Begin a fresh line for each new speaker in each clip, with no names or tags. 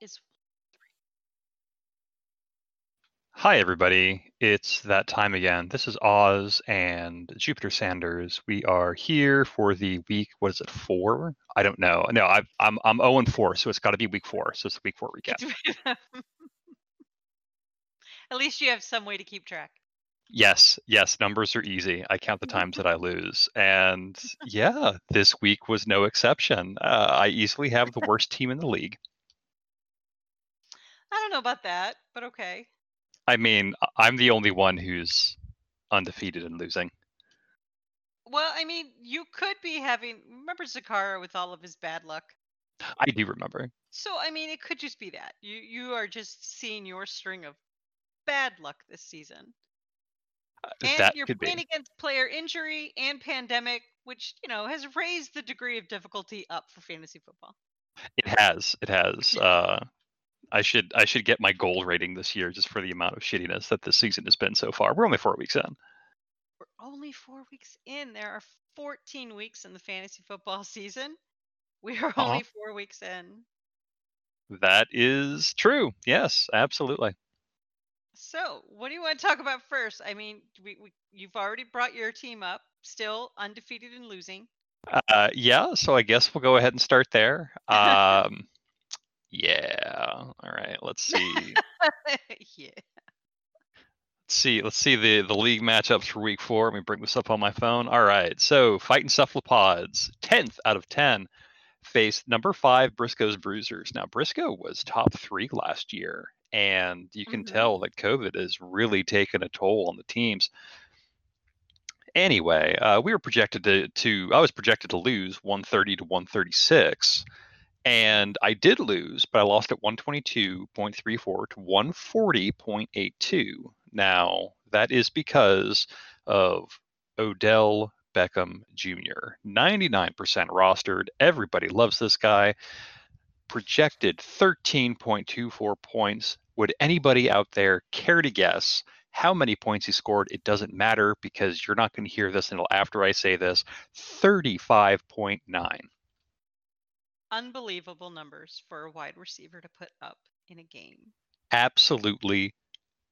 is
Hi, everybody. It's that time again. This is Oz and Jupiter Sanders. We are here for the week. What is it? Four? I don't know. No, I've, I'm I'm 0 and four, so it's got to be week four. So it's the week four recap.
At least you have some way to keep track.
Yes, yes. Numbers are easy. I count the times that I lose, and yeah, this week was no exception. Uh, I easily have the worst team in the league.
I don't know about that, but okay.
I mean, I'm the only one who's undefeated and losing.
Well, I mean, you could be having. Remember Zakara with all of his bad luck?
I do remember.
So, I mean, it could just be that. You you are just seeing your string of bad luck this season.
Uh,
And
that
you're
could
playing
be.
against player injury and pandemic, which, you know, has raised the degree of difficulty up for fantasy football.
It has. It has. Uh, I should I should get my gold rating this year just for the amount of shittiness that this season has been so far. We're only four weeks in.
We're only four weeks in. There are 14 weeks in the fantasy football season. We are
Uh-huh.
only four weeks in.
That is true. Yes, absolutely.
So, what do you want to talk about first? I mean, we, we you've already brought your team up, still undefeated and losing.
Uh, yeah, so I guess we'll go ahead and start there. Um, yeah. All right. Let's see.
yeah.
Let's see. Let's see the the league matchups for week four. Let me bring this up on my phone. All right. So fighting cephalopods, tenth out of ten, faced number five Briscoe's Bruisers. Now Briscoe was top three last year, and you can
Mhm.
tell that COVID has really taken a toll on the teams. Anyway, uh, we were projected to, to I was projected to lose 130 to 136, and I did lose, but I lost at 122.34 to 140.82. Now that is because of Odell Beckham Jr. 99% rostered. Everybody loves this guy. Projected 13.24 points. Would anybody out there care to guess how many points he scored? It doesn't matter because you're not going to hear this until after I say this. 35.9.
Unbelievable numbers for a wide receiver to put up in a game.
Absolutely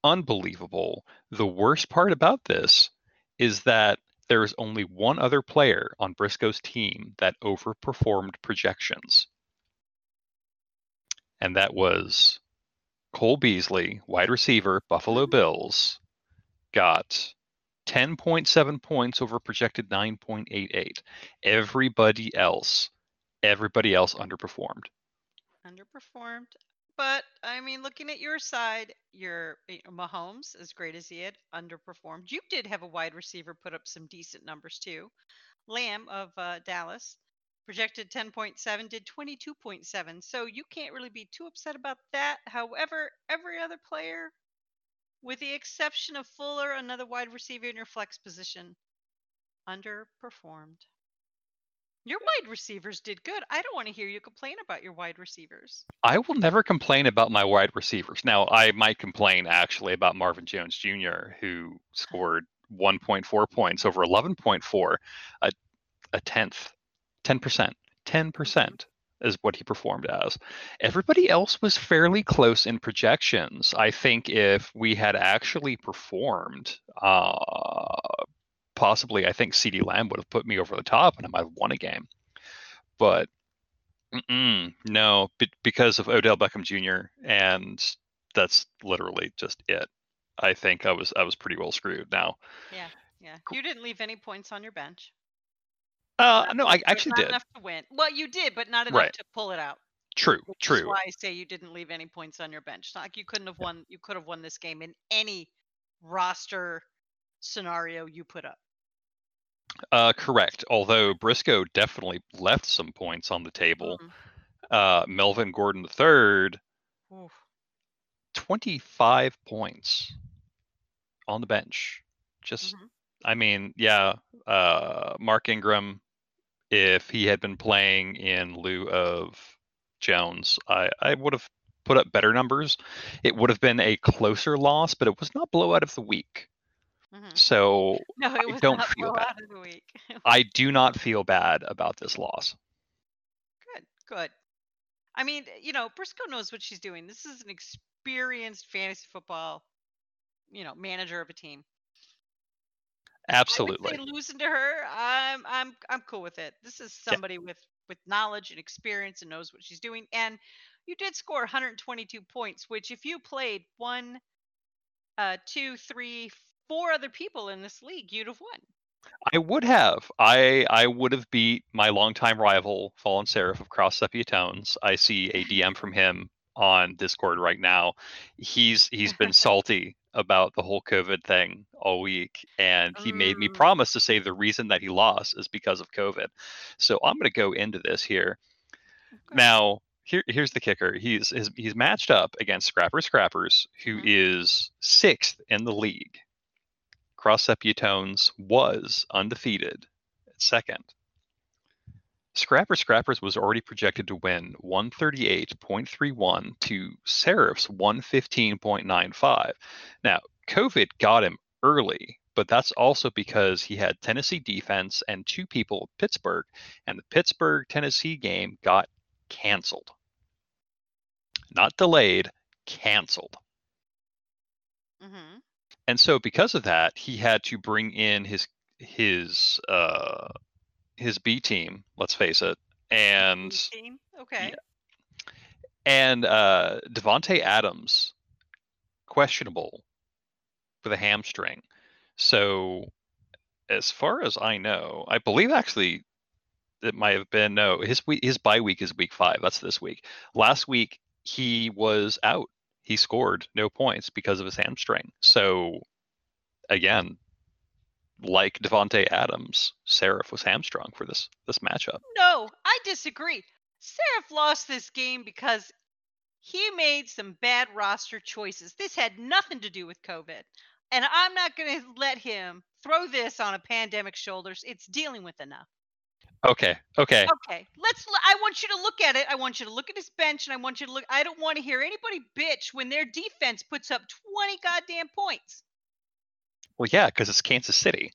unbelievable. The worst part about this is that there is only one other player on Briscoe's team that overperformed projections. And that was Cole Beasley, wide receiver, Buffalo
Mhm.
Bills, got 10.7 points over projected 9.88. Everybody else, everybody else underperformed.
Underperformed. But I mean, looking at your side, your you know, Mahomes, as great as he had, underperformed. You did have a wide receiver put up some decent numbers too. Lamb of uh, Dallas projected 10.7, did 22.7. So you can't really be too upset about that. However, every other player, with the exception of Fuller, another wide receiver in your flex position, underperformed. Your wide receivers did good. I don't want to hear you complain about your wide receivers.
I will never complain about my wide receivers. Now, I might complain actually about Marvin Jones Jr., who scored 1.4 points over 11.4, a, a tenth, 10%, 10% is what he performed as. Everybody else was fairly close in projections. I think if we had actually performed, uh, possibly, I think CeeDee Lamb would have put me over the top and I might have won a game. But no, be- because of Odell Beckham Jr. and that's literally just it. I think I was I was pretty well screwed now.
Yeah, yeah. you didn't leave any points on your bench.
Uh, no, I actually
not
did.
enough to win. Well, you did, but not enough
Right.
to pull it out.
True,
Which
true.
why I say you didn't leave any points on your bench. Not like you couldn't have won. You could have won this game in any roster scenario you put up.
Uh, correct. Although Briscoe definitely left some points on the table.
Mhm.
Uh, Melvin Gordon III,
Oof.
25 points on the bench. Just,
Mhm.
I mean, yeah. Uh, Mark Ingram, if he had been playing in lieu of Jones, I, I would have put up better numbers. It would have been a closer loss, but it was not blowout of the week.
Mhm.
So
No, was
don't feel bad.
of the week.
I do not feel bad about this loss.
good, good. I mean, you know, Briscoe knows what she's doing. This is an experienced fantasy football, you know, manager of a team.
Absolutely.
I losing to her, I'm I'm I'm cool with it. This is somebody with with knowledge and experience and knows what she's doing. And you did score 122 points, which if you played one, uh, two, three, four other people in this league, you'd have won.
I would have. I I would have beat my longtime rival, Fallen Seraph of Cross Sepia Tones. I see a DM from him on Discord right now. He's he's been salty about the whole COVID thing all week, and he made me
Mm.
promise to say the reason that he lost is because of COVID. So I'm going to go into this here.
Okay.
Now, here here's the kicker. He's he's, he's matched up against Scrapper Scrappers, who
Mhm.
is sixth in the league. Cross Sepia Tones was undefeated at second. Scrapper Scrappers was already projected to win 138.31 to Seraph's 115.95. Now, COVID got him early, but that's also because he had Tennessee defense and two people at Pittsburgh, and the Pittsburgh Tennessee game got canceled. Not delayed, canceled.
Mhm.
And so because of that, he had to bring in his his uh his B team, let's face it. And
Team? Okay.
and uh Davante Adams questionable with a hamstring. So as far as I know, I believe actually it might have been no, his week his bye week is week 5. That's this week. Last week he was out. He scored no points because of his hamstring. So again, like Davante Adams, Seraph was hamstrung for this this matchup.
No, I disagree. Seraph lost this game because he made some bad roster choices. This had nothing to do with COVID. And I'm not going to let him throw this on a pandemic's shoulders. It's dealing with enough.
Okay, okay.
Okay, let's. I want you to look at it. I want you to look at his bench, and I want you to look. I don't want to hear anybody bitch when their defense puts up 20 goddamn points.
Well, yeah, because it's Kansas City.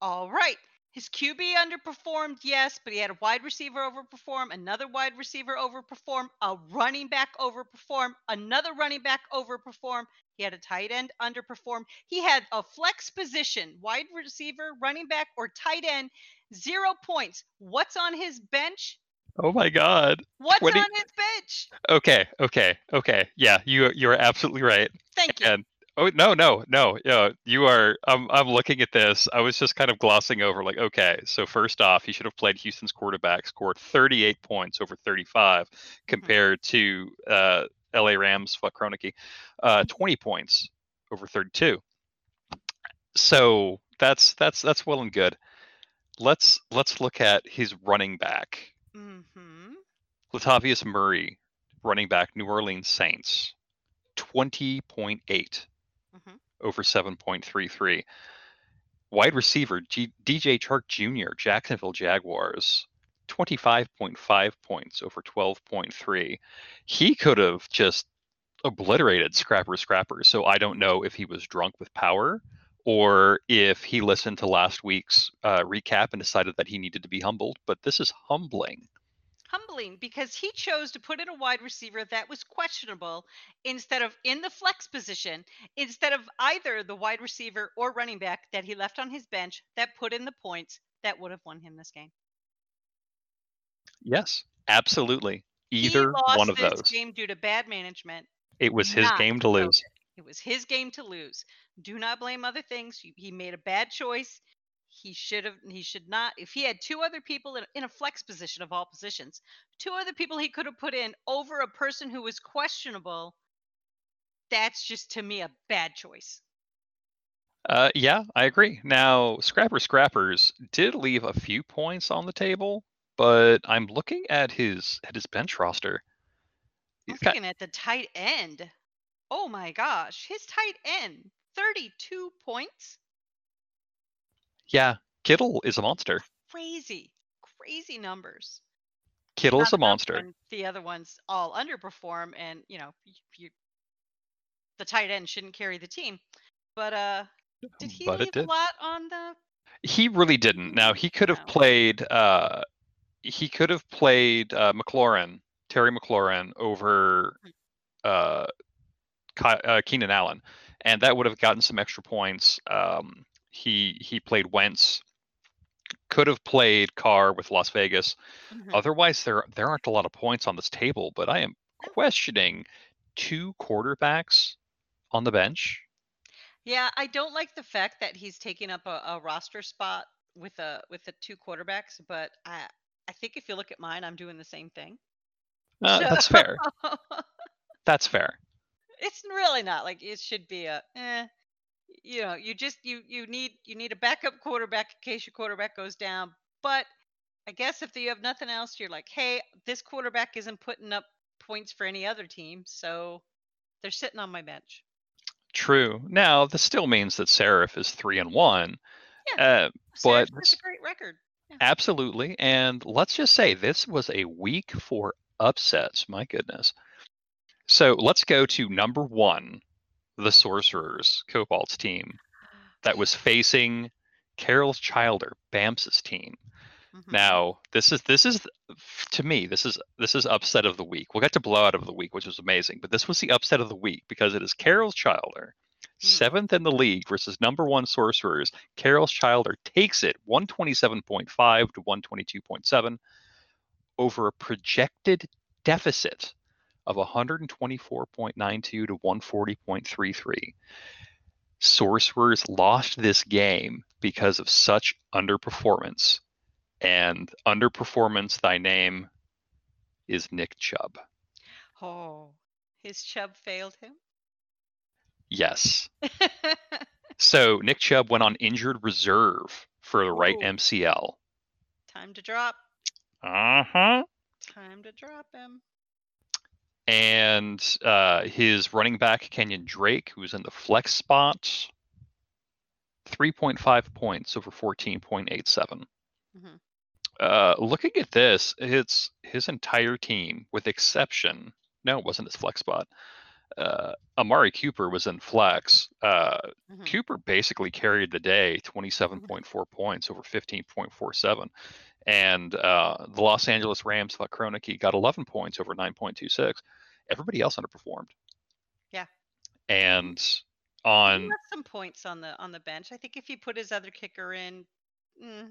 All right. His QB underperformed, yes, but he had a wide receiver overperform, another wide receiver overperform, a running back overperform, another running back overperform. He had a tight end underperform. He had a flex position, wide receiver, running back, or tight end, zero points. What's on his bench?
Oh my God.
What's
20
on his bench?
Okay, okay, okay. Yeah, you you are absolutely right.
Thank you.
And oh no, no, no. Yeah, you are. I'm I'm looking at this. I was just kind of glossing over. Like, okay, so first off, he should have played Houston's quarterback, scored 38 points over 35, compared to uh, L.A. Rams. Fuck Kroenke, uh, 20 points over 32. So that's that's that's well and good. Let's let's look at his running back.
Mm-hmm.
Latavius Murray, running back, New Orleans Saints, 20.8
Mhm.
over 7.33. Wide receiver, G- DJ Chark Jr., Jacksonville Jaguars, 25.5 points over 12.3. He could have just obliterated Scrapper Scrapper. So I don't know if he was drunk with power or if he listened to last week's uh, recap and decided that he needed to be humbled. But this is humbling.
humbling because he chose to put in a wide receiver that was questionable instead of in the flex position, instead of either the wide receiver or running back that he left on his bench that put in the points that would have won him this game.
Yes, absolutely. Either one of
this
those.
game due to bad management.
It was his game to lose.
It was his game to lose. Do not blame other things. He- made a bad choice. He should have. He should not. If he had two other people in, in a flex position of all positions, two other people he could have put in over a person who was questionable. That's just to me a bad choice.
Uh, yeah, I agree. Now, Scrapper Scrappers did leave a few points on the table, but I'm looking at his at his bench roster.
I'm looking at the tight end. Oh my gosh, his tight end, 32 points.
yeah, Kittle is a monster.
Crazy, crazy numbers.
Kittle is
Not
a monster.
The other ones all underperform, and you know, you, the tight end shouldn't carry the team. But uh, did he
But
leave
did.
a lot on the?
He really didn't. Now he could have
No.
played. Uh, he could have played uh, McLaurin, Terry McLaurin over uh, uh, Keenan Allen, and that would have gotten some extra points. Um, he he played Wentz, could have played Carr with Las Vegas. Mm-hmm. Otherwise, there there aren't a lot of points on this table. But I am questioning two quarterbacks on the bench.
Yeah, I don't like the fact that he's taking up a, a roster spot with a with the two quarterbacks. But I I think if you look at mine, I'm doing the same thing.
Uh, that's fair. that's fair
it's really not like it should be a eh, you know you just you you need you need a backup quarterback in case your quarterback goes down but i guess if you have nothing else you're like hey this quarterback isn't putting up points for any other team so they're sitting on my bench.
True. Now this still means that Seraph is three and one yeah, uh, but
it's a great record.
Yeah. absolutely and let's just say this was a week for upsets my goodness so let's go to number one, the Sorcerers, Cobalt's team, that was facing Carol Childer, Bams's team. Mm-hmm. Now, this is this is to me, this is this is upset of the week. We'll get to blowout of the week, which was amazing, but this was the upset of the week because it is Carol Childer, mm-hmm. seventh in the league versus number one Sorcerers. Carol Childer takes it 127.5 to 122.7 over a projected deficit of 124.92 to 140.33. Sorcerers lost this game because of such underperformance. And underperformance, thy name is Nick Chubb.
Oh, his Chubb failed him?
Yes. so Nick Chubb went on injured reserve for the right MCL.
Time to drop.
Uh huh.
Time to drop him
and uh, his running back Kenyon Drake, who's in the flex spot, 3.5 points over 14.87. Mm-hmm. Uh, looking at this, it's his entire team, with exception. No, it wasn't his flex spot. Uh, Amari Cooper was in flex. Uh, mm-hmm. Cooper basically carried the day, 27.4 mm-hmm. points over 15.47. And uh, the Los Angeles Rams, Fuck Kroenke, got 11 points over 9.26 everybody else underperformed.
Yeah.
And on
some points on the on the bench. I think if he put his other kicker in, mm,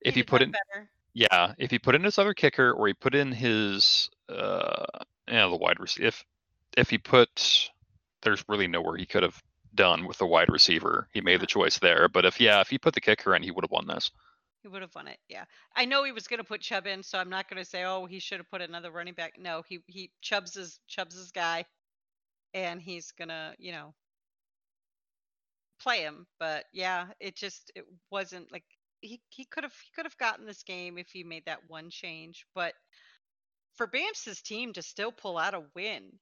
if he put in, better. yeah, if he put in his other kicker or he put in his, uh, yeah, the wide receiver. If if he put, there's really nowhere he could have done with the wide receiver. He made the choice there. But if yeah, if he put the kicker in, he would have won this.
He would have won it. Yeah. I know he was going to put Chubb in, so I'm not going to say, oh, he should have put another running back. No, he he Chubb's his Chubb's his guy, and he's gonna you know play him. But yeah, it just it wasn't like he he could have he could have gotten this game if he made that one change. But for Bams's team to still pull out a win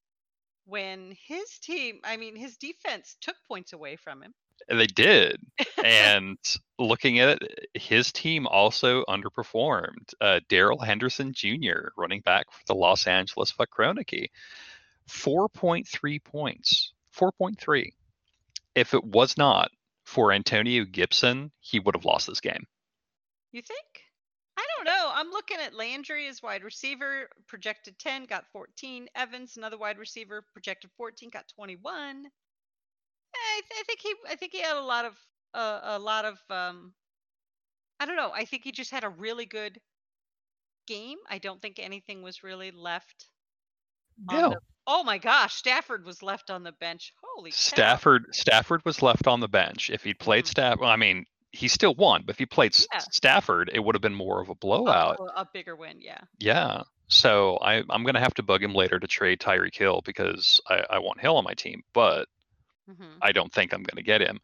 when his team, I mean, his defense took points away from him.
They did. and looking at it, his team also underperformed. Uh, Darrell Henderson Jr., running back for the Los Angeles Fuck Kroenke, 4.3 points. 4.3. If it was not for Antonio Gibson, he would have lost this game.
You think? I don't know. I'm looking at Landry as wide receiver, projected 10, got 14. Evans, another wide receiver, projected 14, got 21. I, th- I think he I think he had a lot of uh, a lot of um I don't know. I think he just had a really good game. I don't think anything was really left.
No.
The, oh my gosh, Stafford was left on the bench. Holy
Stafford cow. Stafford was left on the bench. If he'd played mm-hmm. Stafford, well, I mean, he still won, but if he played yeah. Stafford, it would have been more of a blowout.
A, a bigger win, yeah.
Yeah. So I, I'm going to have to bug him later to trade Tyreek Hill because I, I want Hill on my team. But Mm-hmm. I don't think I'm going to get him.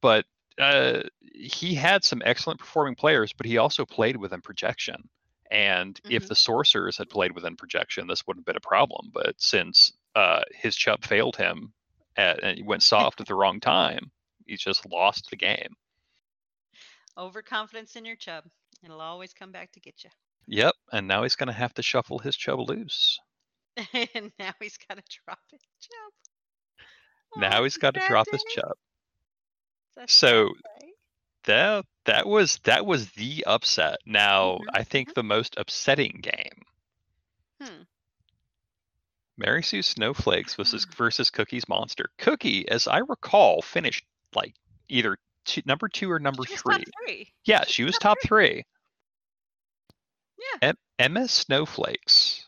But uh, he had some excellent performing players, but he also played within projection. And mm-hmm. if the sorcerers had played within projection, this wouldn't have been a problem. But since uh, his chub failed him at, and he went soft at the wrong time, he just lost the game.
Overconfidence in your chub. It'll always come back to get you.
Yep. And now he's going to have to shuffle his chub loose.
and now he's got to drop it, Chubb
now he's got to drop his Chubb. So that that was that was the upset. Now mm-hmm. I think mm-hmm. the most upsetting game
Hmm.
Mary Sue Snowflakes versus versus Cookie's Monster. Cookie, as I recall, finished like either two, number two or number
She was
three.
top three.
Yeah, she was top three.
Yeah.
M- MS Snowflakes,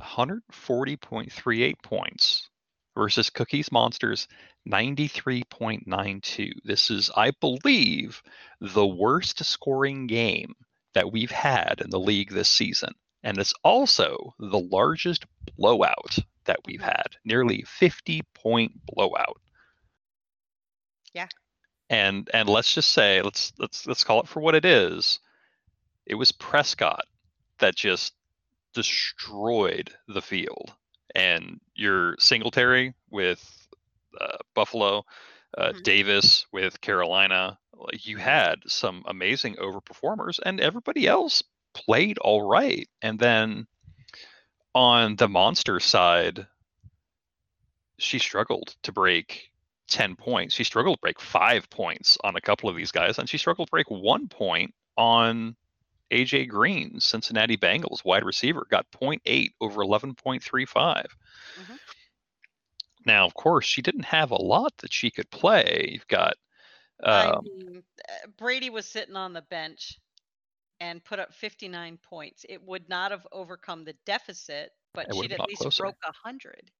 140.38 points versus Cookies Monsters, 93.92. This is, I believe, the worst scoring game that we've had in the league this season. And it's also the largest blowout that we've had, nearly 50 point blowout.
Yeah.
And and let's just say, let's let's let's call it for what it is. It was Prescott that just destroyed the field. And your Singletary with uh, Buffalo, uh,
Mhm.
Davis with Carolina, like you had some amazing overperformers, and everybody else played all right. And then on the monster side, she struggled to break 10 points. She struggled to break five points on a couple of these guys, and she struggled to break one point on AJ Green, Cincinnati Bengals wide receiver, got 0.8 over 11.35.
Mhm.
Now, of course, she didn't have a lot that she could play. You've got
I
um,
mean, uh, Brady was sitting on the bench and put up 59 points. It would not have overcome the deficit, but she'd at least
closer.
broke 100.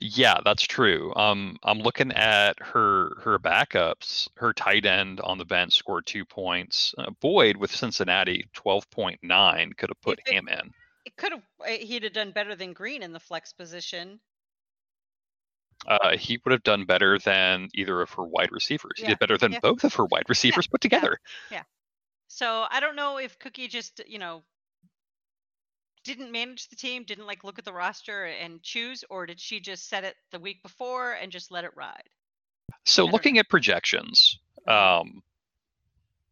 Yeah, that's true. Um, I'm looking at her her backups. Her tight end on the bench scored two points. Uh, Boyd with Cincinnati, twelve point nine, could have put
it-
him in.
It could have he'd have done better than Green in the flex position.
Uh, he would have done better than either of her wide receivers. He did better than
yeah.
both of her wide receivers put together. Yeah.
So I don't know if Cookie just, you know, didn't manage the team, didn't like look at the roster and choose, or did she just set it the week before and just let it ride?
So looking at projections, um,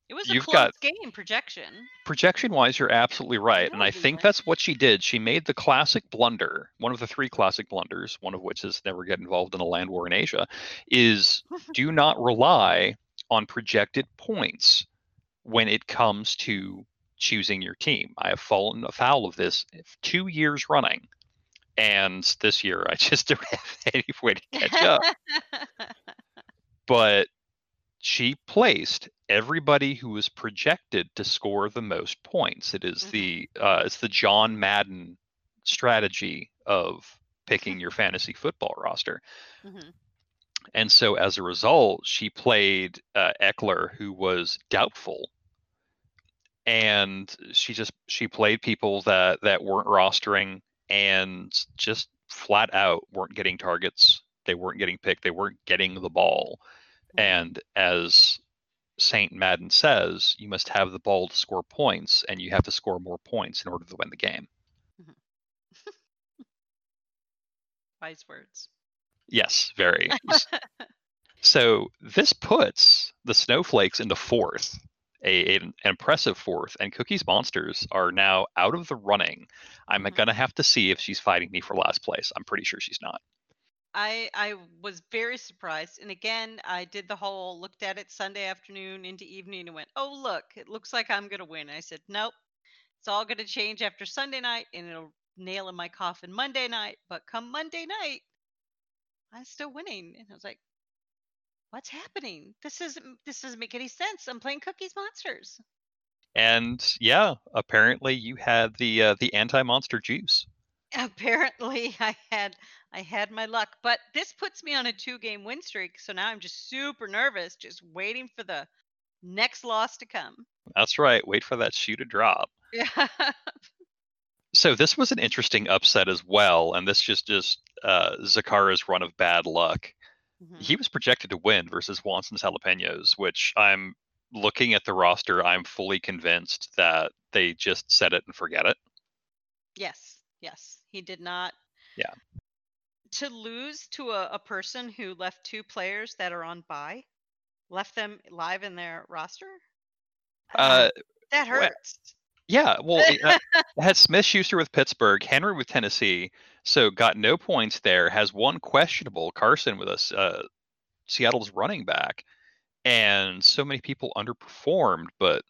It was a
You've
close
got-
game projection.
projection wise, you're absolutely right. And I think that's what she did. She made the classic blunder, one of the three classic blunders, one of which is never get involved in a land war in Asia, is do not rely on projected points when it comes to choosing your team. I have fallen afoul of this two years running. And this year, I just don't have any way to catch up. but she placed everybody who was projected to score the most points. It is
Mhm.
the uh, it's the John Madden strategy of picking your fantasy football roster.
Mhm.
And so as a result, she played uh, Ekeler, who was doubtful, and she just she played people that that weren't rostering and just flat out weren't getting targets. They weren't getting picked. They weren't getting the ball. Mm-hmm. And as Saint Madden says, you must have the ball to score points, and you have to score more points in order to win the game. Mm-hmm.
Wise words.
Yes, very. So this puts the Snowflakes into fourth, a, an impressive fourth, and Cookies Monsters are now out of the running. I'm
Mhm.
gonna have to see if she's fighting me for last place. I'm pretty sure she's not.
I I was very surprised, and again, I did the whole looked at it Sunday afternoon into evening and went, "Oh look, it looks like I'm gonna win." I said, "Nope, it's all gonna change after Sunday night, and it'll nail in my coffin Monday night." But come Monday night, I'm still winning, and I was like, "What's happening? This isn't this doesn't make any sense. I'm playing Cookies Monsters."
And yeah, apparently you had the uh, the anti-monster juice.
Apparently, I had I had my luck, but this puts me on a two-game win streak. So now I'm just super nervous, just waiting for the next loss to come.
That's right. Wait for that shoe to drop.
Yeah.
So this was an interesting upset as well, and this just just uh, Zakara's run of bad luck.
Mhm.
He was projected to win versus Wanson's Jalapenos, which I'm looking at the roster. I'm fully convinced that they just set it and forget it.
Yes, yes, he did not.
Yeah.
To lose to a, a person who left two players that are on bye, left them live in their roster.
Uh,
that hurts.
Yeah, well, it, uh, had Smith Schuster with Pittsburgh, Henry with Tennessee, so got no points there. Has one questionable, Carson with us, uh, Seattle's running back, and so many people underperformed, but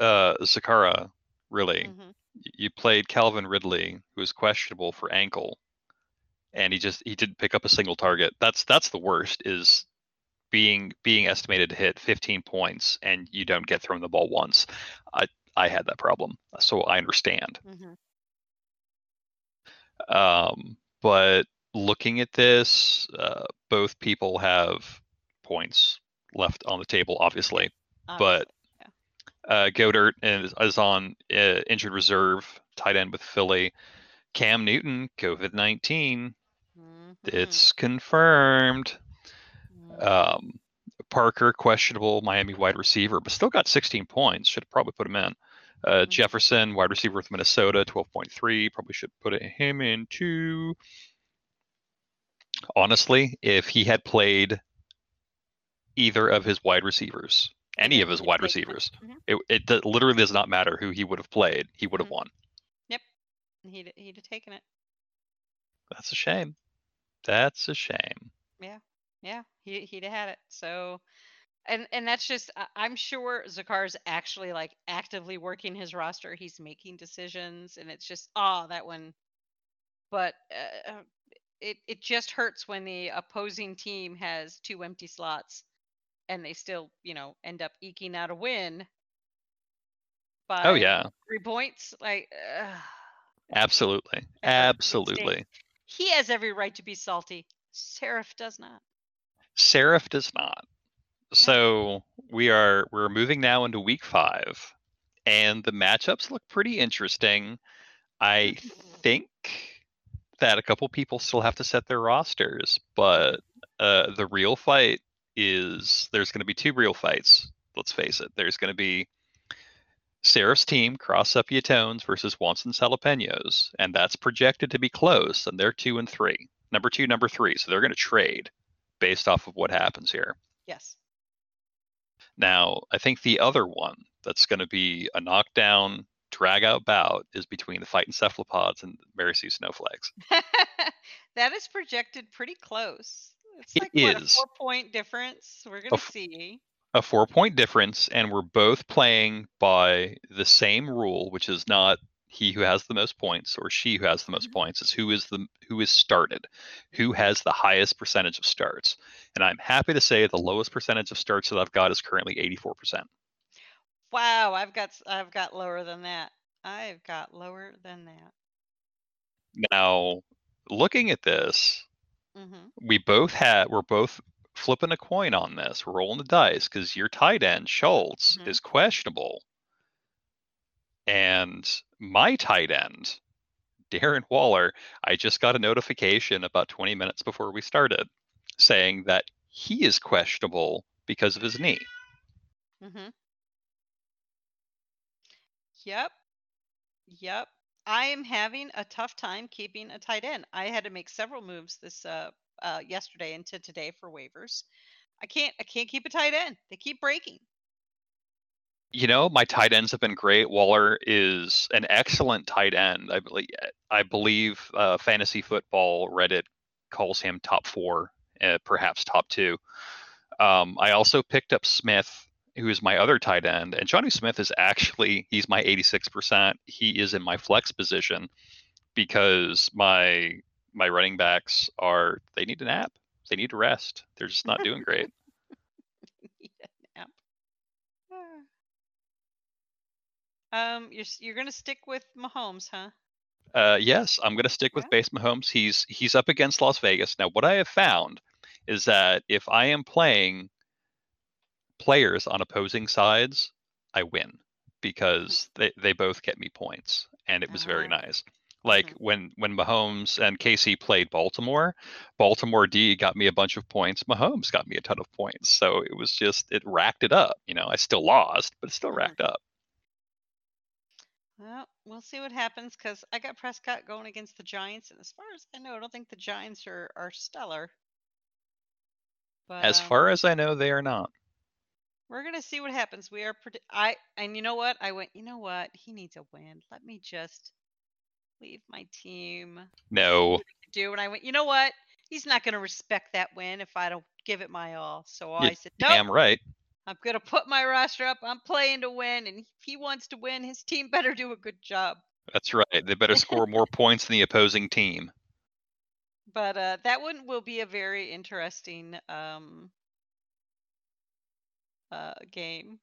uh, Zakara really
Mhm.
you played Calvin Ridley, who was questionable for ankle, and he just he didn't pick up a single target. That's that's the worst. Is being being estimated to hit 15 points and you don't get thrown the ball once. I I had that problem, so I understand.
Mm-hmm.
Um, but looking at this, uh, both people have points left on the table, obviously. but uh, Goedert is, is on uh, injured reserve, tight end with Philly. Cam Newton, COVID 19.
Mm-hmm.
It's confirmed.
Mm-hmm.
Um, Parker, questionable Miami wide receiver, but still got 16 points. Should have probably put him in. Uh,
Mhm.
Jefferson, wide receiver with Minnesota, 12.3. Probably should put him in too. Honestly, if he had played either of his wide receivers, any of his wide receivers,
Mhm.
it, it literally does not matter who he would have played. He would have
Mhm.
won. Yep.
He'd he'd have taken it.
That's a shame. That's a shame.
Yeah, he he'd have had it. So, and and that's just I'm sure Zakar's actually like actively working his roster. He's making decisions, and it's just oh that one. But uh, it it just hurts when the opposing team has two empty slots, and they still you know end up eking out a win. By
Oh yeah,
three points. Like uh,
absolutely,
That hurts. It
absolutely.
he has every right to be salty. Seraph does not.
Seraph does not. So we are we're moving now into week five, and the matchups look pretty interesting. I think that a couple people still have to set their rosters, but uh, the real fight is there's going to be two real fights. Let's face it. There's going to be Seraph's team, Cross Sepia Tones versus Wanson Jalapenos, and that's projected to be close, and they're two and three. Number two, number three. So they're going to trade based off of what happens here.
Yes.
Now, I think the other one that's going to be a knockdown, drag out bout is between the Fighting Cephalopods and Mary Sue Snowflakes.
that is projected pretty close. It's
It
like what, a four point difference. We're gonna
f-
see.
A four point difference, and we're both playing by the same rule, which is not he who has the most points or she who has the most
Mhm.
points. is who is the who is started, who has the highest percentage of starts. And I'm happy to say the lowest percentage of starts that I've got is currently 84%.
Wow, I've got i've got lower than that. I've got lower than that.
Now, looking at this,
hmm
we both had we're both flipping a coin on this. We're rolling the dice because your tight end Schultz
Mhm.
is questionable, and my tight end Darren Waller. I just got a notification about 20 minutes before we started saying that he is questionable because of his knee.
Mm-hmm. Yep. Yep. I am having a tough time keeping a tight end. I had to make several moves this uh, uh yesterday into today for waivers. I can't I can't keep a tight end. They keep breaking.
You know, my tight ends have been great. Waller is an excellent tight end. I believe I believe uh, fantasy football Reddit calls him top four, uh, perhaps top two. Um, I also picked up Smith, who is my other tight end, and Jonnu Smith is actually he's my 86%. He is in my flex position because my my running backs are they need a nap. They need to rest. They're just not doing great.
Need a nap. Um, you're you're gonna stick with Mahomes, huh?
Uh, yes, I'm going to stick with
Yeah.
Base Mahomes. He's he's up against Las Vegas. Now, what I have found is that if I am playing players on opposing sides, I win because they, they both get me points, and it was very
Ah.
nice. Like when when Mahomes and KC played Baltimore, Baltimore D got me a bunch of points. Mahomes got me a ton of points. So it was just it racked it up. You know, I still lost, but it still
Mhm.
racked up.
Well, we'll see what happens because I got Prescott going against the Giants, and as far as I know, I don't think the Giants are are stellar. But
As
um,
far as I know, they are not.
we're gonna see what happens. We are predi- I and you know what? I went. You know what? He needs a win. Let me just leave my team
No,
do. And I went. You know what? He's not gonna respect that win if I don't give it my all. So I said, nope.
damn right.
I'm gonna put my roster up. I'm playing to win, and if he wants to win, his team better do a good job.
That's right. They better score more points than the opposing team.
But uh, that one will be a very interesting um, uh, game.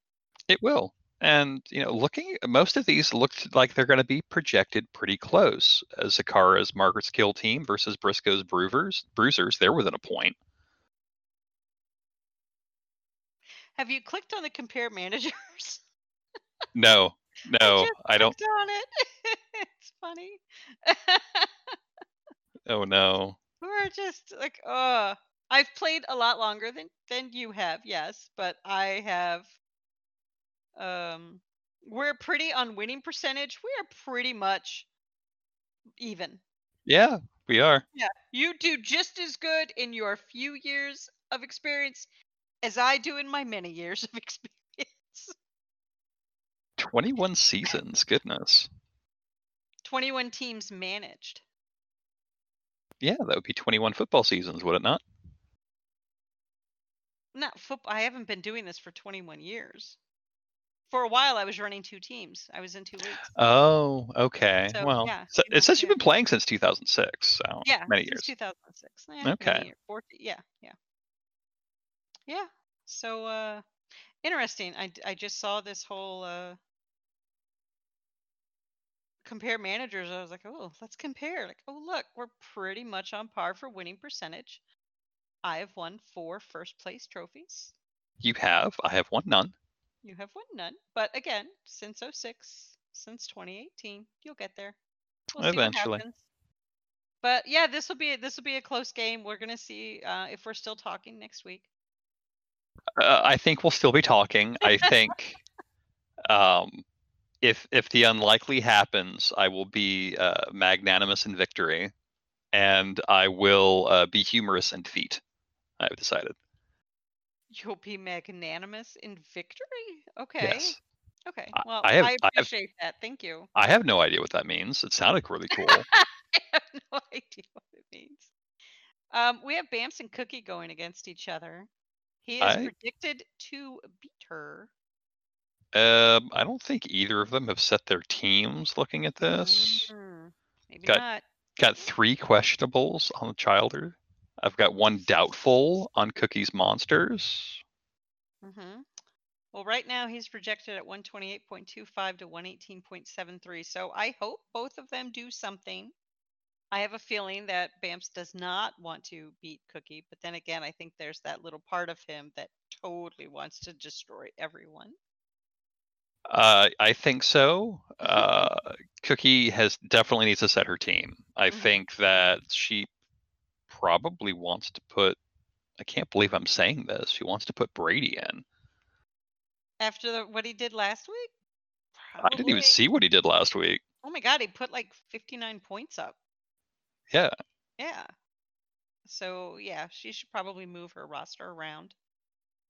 It will. And you know, looking most of these looked like they're going to be projected pretty close. As Zakara's Margaret's Kill team versus Briscoe's Bruisers, Bruisers, they're within a point.
Have you clicked on the compare managers?
No, no,
just
I don't.
on it. it's funny.
Oh no.
We're just like, oh, I've played a lot longer than than you have, yes, but I have. Um, we're pretty on winning percentage. We are pretty much even.
Yeah, we are.
Yeah, you do just as good in your few years of experience as I do in my many years of experience.
21 seasons. Goodness.
21 teams managed.
Yeah, that would be 21 football seasons, would it not?
Not football. I haven't been doing this for 21 years. For a while, I was running two teams. I was in two leagues.
Oh, okay.
So,
well,
yeah,
so it says you've been playing since 2006, so
Yeah,
many
since
years.
2006. Yeah, many
Okay.
years. 14, yeah, yeah, yeah. So, uh, interesting. I just saw this whole uh compare managers. I was like, oh, let's compare. Like, oh, look, we're pretty much on par for winning percentage. I have won four first place trophies.
You have. I have won none.
You have won none. But again, since 06, since 2018, you'll get there. We'll
Eventually.
see what happens. But yeah, this will be this will be a close game. We're gonna see uh, if we're still talking next week.
Uh, I think we'll still be talking. I think um, if if the unlikely happens, I will be uh, magnanimous in victory, and I will uh, be humorous in defeat. I've decided.
You'll be magnanimous in victory. Okay.
Yes.
Okay. Well,
I
I,
have- I have-
appreciate that. Thank you.
I have no idea what that means. It sounded really cool.
I have no idea what it means. Um, we have Bamps and Cookie going against each other. He is
I-
predicted to beat her.
um, I don't think either of them have set their teams. Looking at this,
Mm, maybe
Got-
not.
got three questionables on the Childer. I've got one doubtful on Cookies Monsters.
Mm-hmm. Well, right now he's projected at 128.25 to 118.73. So I hope both of them do something. I have a feeling that Bamps does not want to beat Cookie, but then again, I think there's that little part of him that totally wants to destroy everyone.
Uh, I think so. Uh, Cookie has definitely needs to set her team. I
Mhm.
think that she probably wants to put. I can't believe I'm saying this. She wants to put Brady in.
After the, what he did last week?
I didn't even see what he did last week.
Oh my god, he put like 59 points up.
Yeah.
Yeah. So yeah, she should probably move her roster around.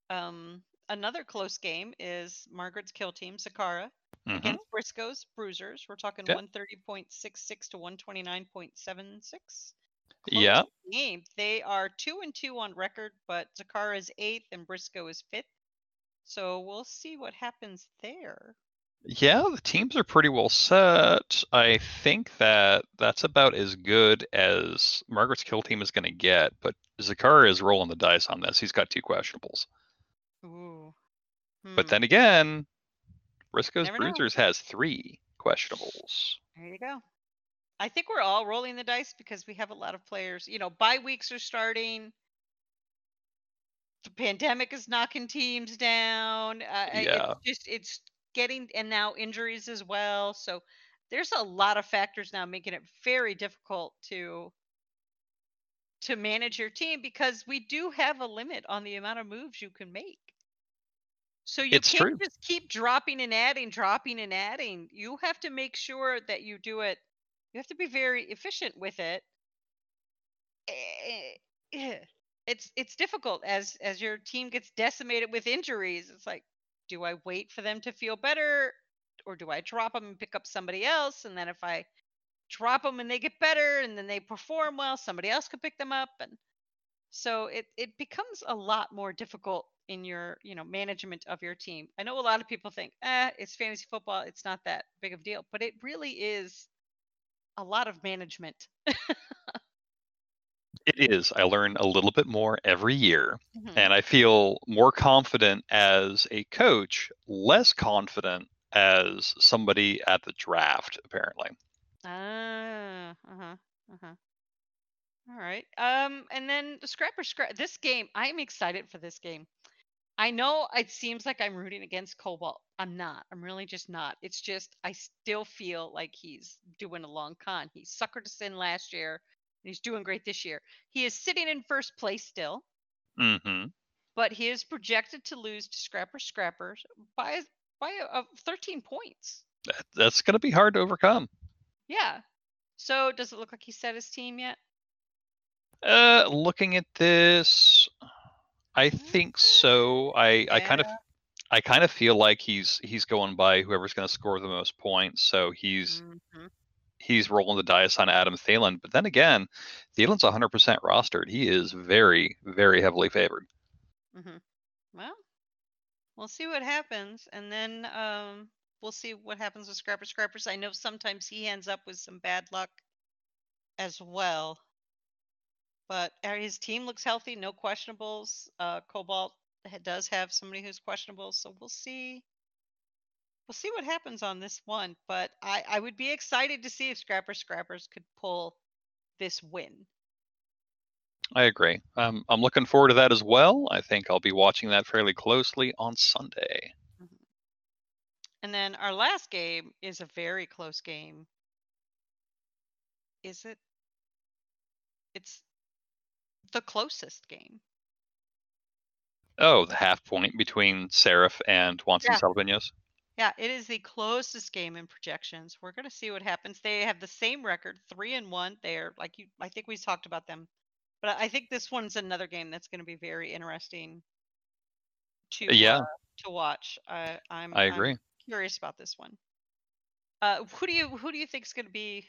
Um, another close game is Margaret's kill team, Zakara,
mhm.
against Briscoe's Bruisers. We're talking
Yep.
130.66 to 129.76.
Yeah.
Game. They are two and two on record, but Zakara is eighth and Briscoe is fifth. So we'll see what happens there.
Yeah, the teams are pretty well set. I think that that's about as good as Margaret's kill team is going to get, but Zakara is rolling the dice on this. He's got two questionables.
Ooh.
But
Hmm,
then again, Briscoe's
Never know.
Bruisers has three questionables.
There you go. I think we're all rolling the dice because we have a lot of players. You know, bye weeks are starting. The pandemic is knocking teams down. Uh,
Yeah.
It's just it's getting and now injuries as well. So there's a lot of factors now making it very difficult to to manage your team because we do have a limit on the amount of moves you can make. So you
It's
can't
true.
just keep dropping and adding, dropping and adding. You have to make sure that you do it. You have to be very efficient with it. Eh, eh, It's it's difficult as as your team gets decimated with injuries. It's like, do I wait for them to feel better, or do I drop them and pick up somebody else? And then if I drop them and they get better, and then they perform well, somebody else could pick them up, and so it it becomes a lot more difficult in your you know management of your team. I know a lot of people think, eh, it's fantasy football, it's not that big of a deal, but it really is a lot of management.
It is. I learn a little bit more every year,
Mhm.
and I feel more confident as a coach, less confident as somebody at the draft, apparently.
Ah, uh-huh, uh-huh. All right. Um, and then the Scrapper Scrap this game, I am excited for this game. I know it seems like I'm rooting against Cobalt. I'm not. I'm really just not. It's just I still feel like he's doing a long con. He suckered us in last year, and he's doing great this year. He is sitting in first place still,
hmm
but he is projected to lose to Scrapper Scrappers by by uh, 13 points.
That, that's going to be hard to overcome.
Yeah. So does it look like he set his team yet?
Uh, looking at this, I think so. I, I kind of, I kind of feel like he's he's going by whoever's going to score the most points. So he's
Mhm.
He's rolling the dice on Adam Thielen. But then again, Thielen's 100% rostered. He is very, very heavily favored.
Mm-hmm. Well, we'll see what happens, and then um, we'll see what happens with Scrapper Scrappers. I know sometimes he ends up with some bad luck as well, but uh, his team looks healthy, no questionables. Uh, Cobalt does have somebody who's questionable, so we'll see. We'll see what happens on this one, but I, I would be excited to see if Scrapper Scrappers could pull this win.
I agree. Um, I'm looking forward to that as well. I think I'll be watching that fairly closely on Sunday.
And then our last game is a very close game. Is it? It's the closest game.
Oh, the half point between Seraph and Watson
Yeah.
Salvinos.
Yeah, it is the closest game in projections. We're going to see what happens. They have the same record, three and one. They're like you. I think we talked about them, but I think this one's another game that's going to be very interesting to
Yeah.
uh, to watch. I I'm
I
I'm
agree.
curious about this one. Uh, who do you who do you think is going to be?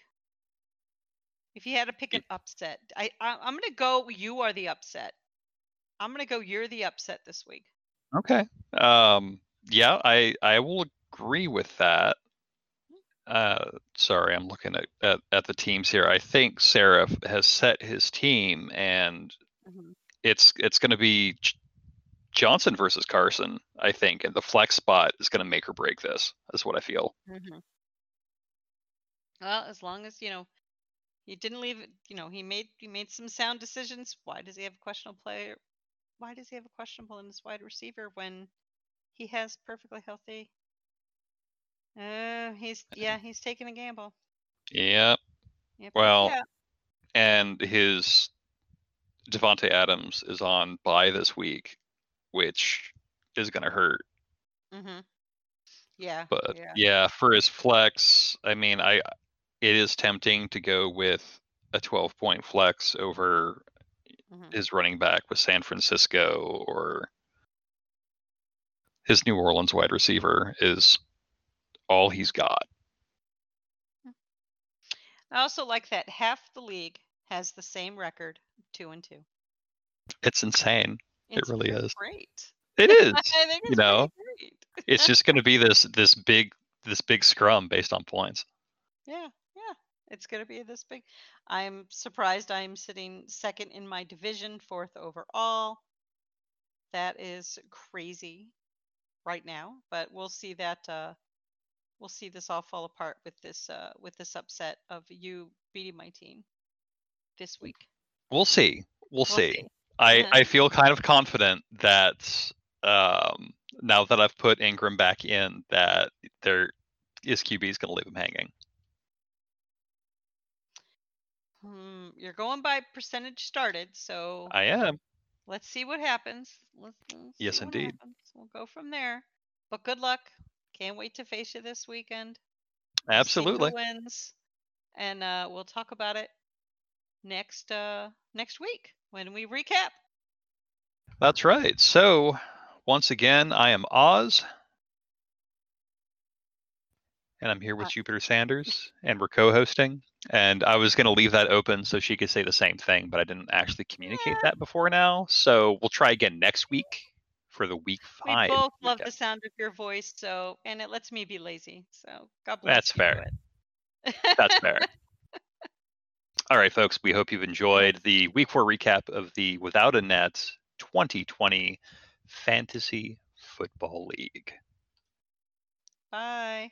If you had to pick an upset, I, I I'm going to go. You are the upset. I'm going to go. You're the upset this week.
Okay. Um, yeah, I I will agree with that. Uh, sorry, I'm looking at, at, at the teams here. I think Seraph has set his team, and
Mhm.
it's it's going to be J- Johnson versus Carson. I think, and the flex spot is going to make or break this. Is what I feel.
Mm-hmm. Well, as long as you know he didn't leave you know, he made he made some sound decisions. Why does he have a questionable player? Why does he have a questionable in his wide receiver when he has perfectly healthy? Uh, he's yeah, he's taking a gamble. Yep, yep,
Well,
yeah.
and his Davante Adams is on bye this week, which is going to hurt.
Mm-hmm. Yeah.
But
yeah.
yeah. for his flex, I mean, I it is tempting to go with a 12 point flex over
Mhm.
his running back with San Francisco or his New Orleans wide receiver is all he's got.
I also like that half the league has the same record, two and two.
It's insane. It really
pretty
is.
great.
It is. You know,
great.
it's just going to be this this big this big scrum based on points.
Yeah, yeah. It's going to be this big. I'm surprised I'm sitting second in my division, fourth overall. That is crazy right now, but we'll see that uh we'll see this all fall apart with this uh with this upset of you beating my team this week.
We'll see. We'll,
We'll
see.
see.
I. I feel kind of confident that um now that I've put Ingram back in that there is QB is going to leave him hanging.
Hmm, you're going by percentage started, so
I am.
let's see what happens. Let's, let's
Yes, indeed.
happens. We'll go from there. But good luck. Can't wait to face you this weekend.
Absolutely.
wins, and uh, we'll talk about it next uh, next week when we recap.
That's right. So, once again, I am Oz. And I'm here with
Uh,
Jupiter Sanders, and we're co hosting. And I was going to leave that open so she could say the same thing, but I didn't actually communicate
Yeah.
that before now. So, we'll try again next week for the week five.
We both love the sound of your voice, so and it lets me be lazy. So God bless.
That's fair. That's fair. All right, folks, we hope you've enjoyed the week four recap of the Without a Net 2020 Fantasy Football League.
Bye.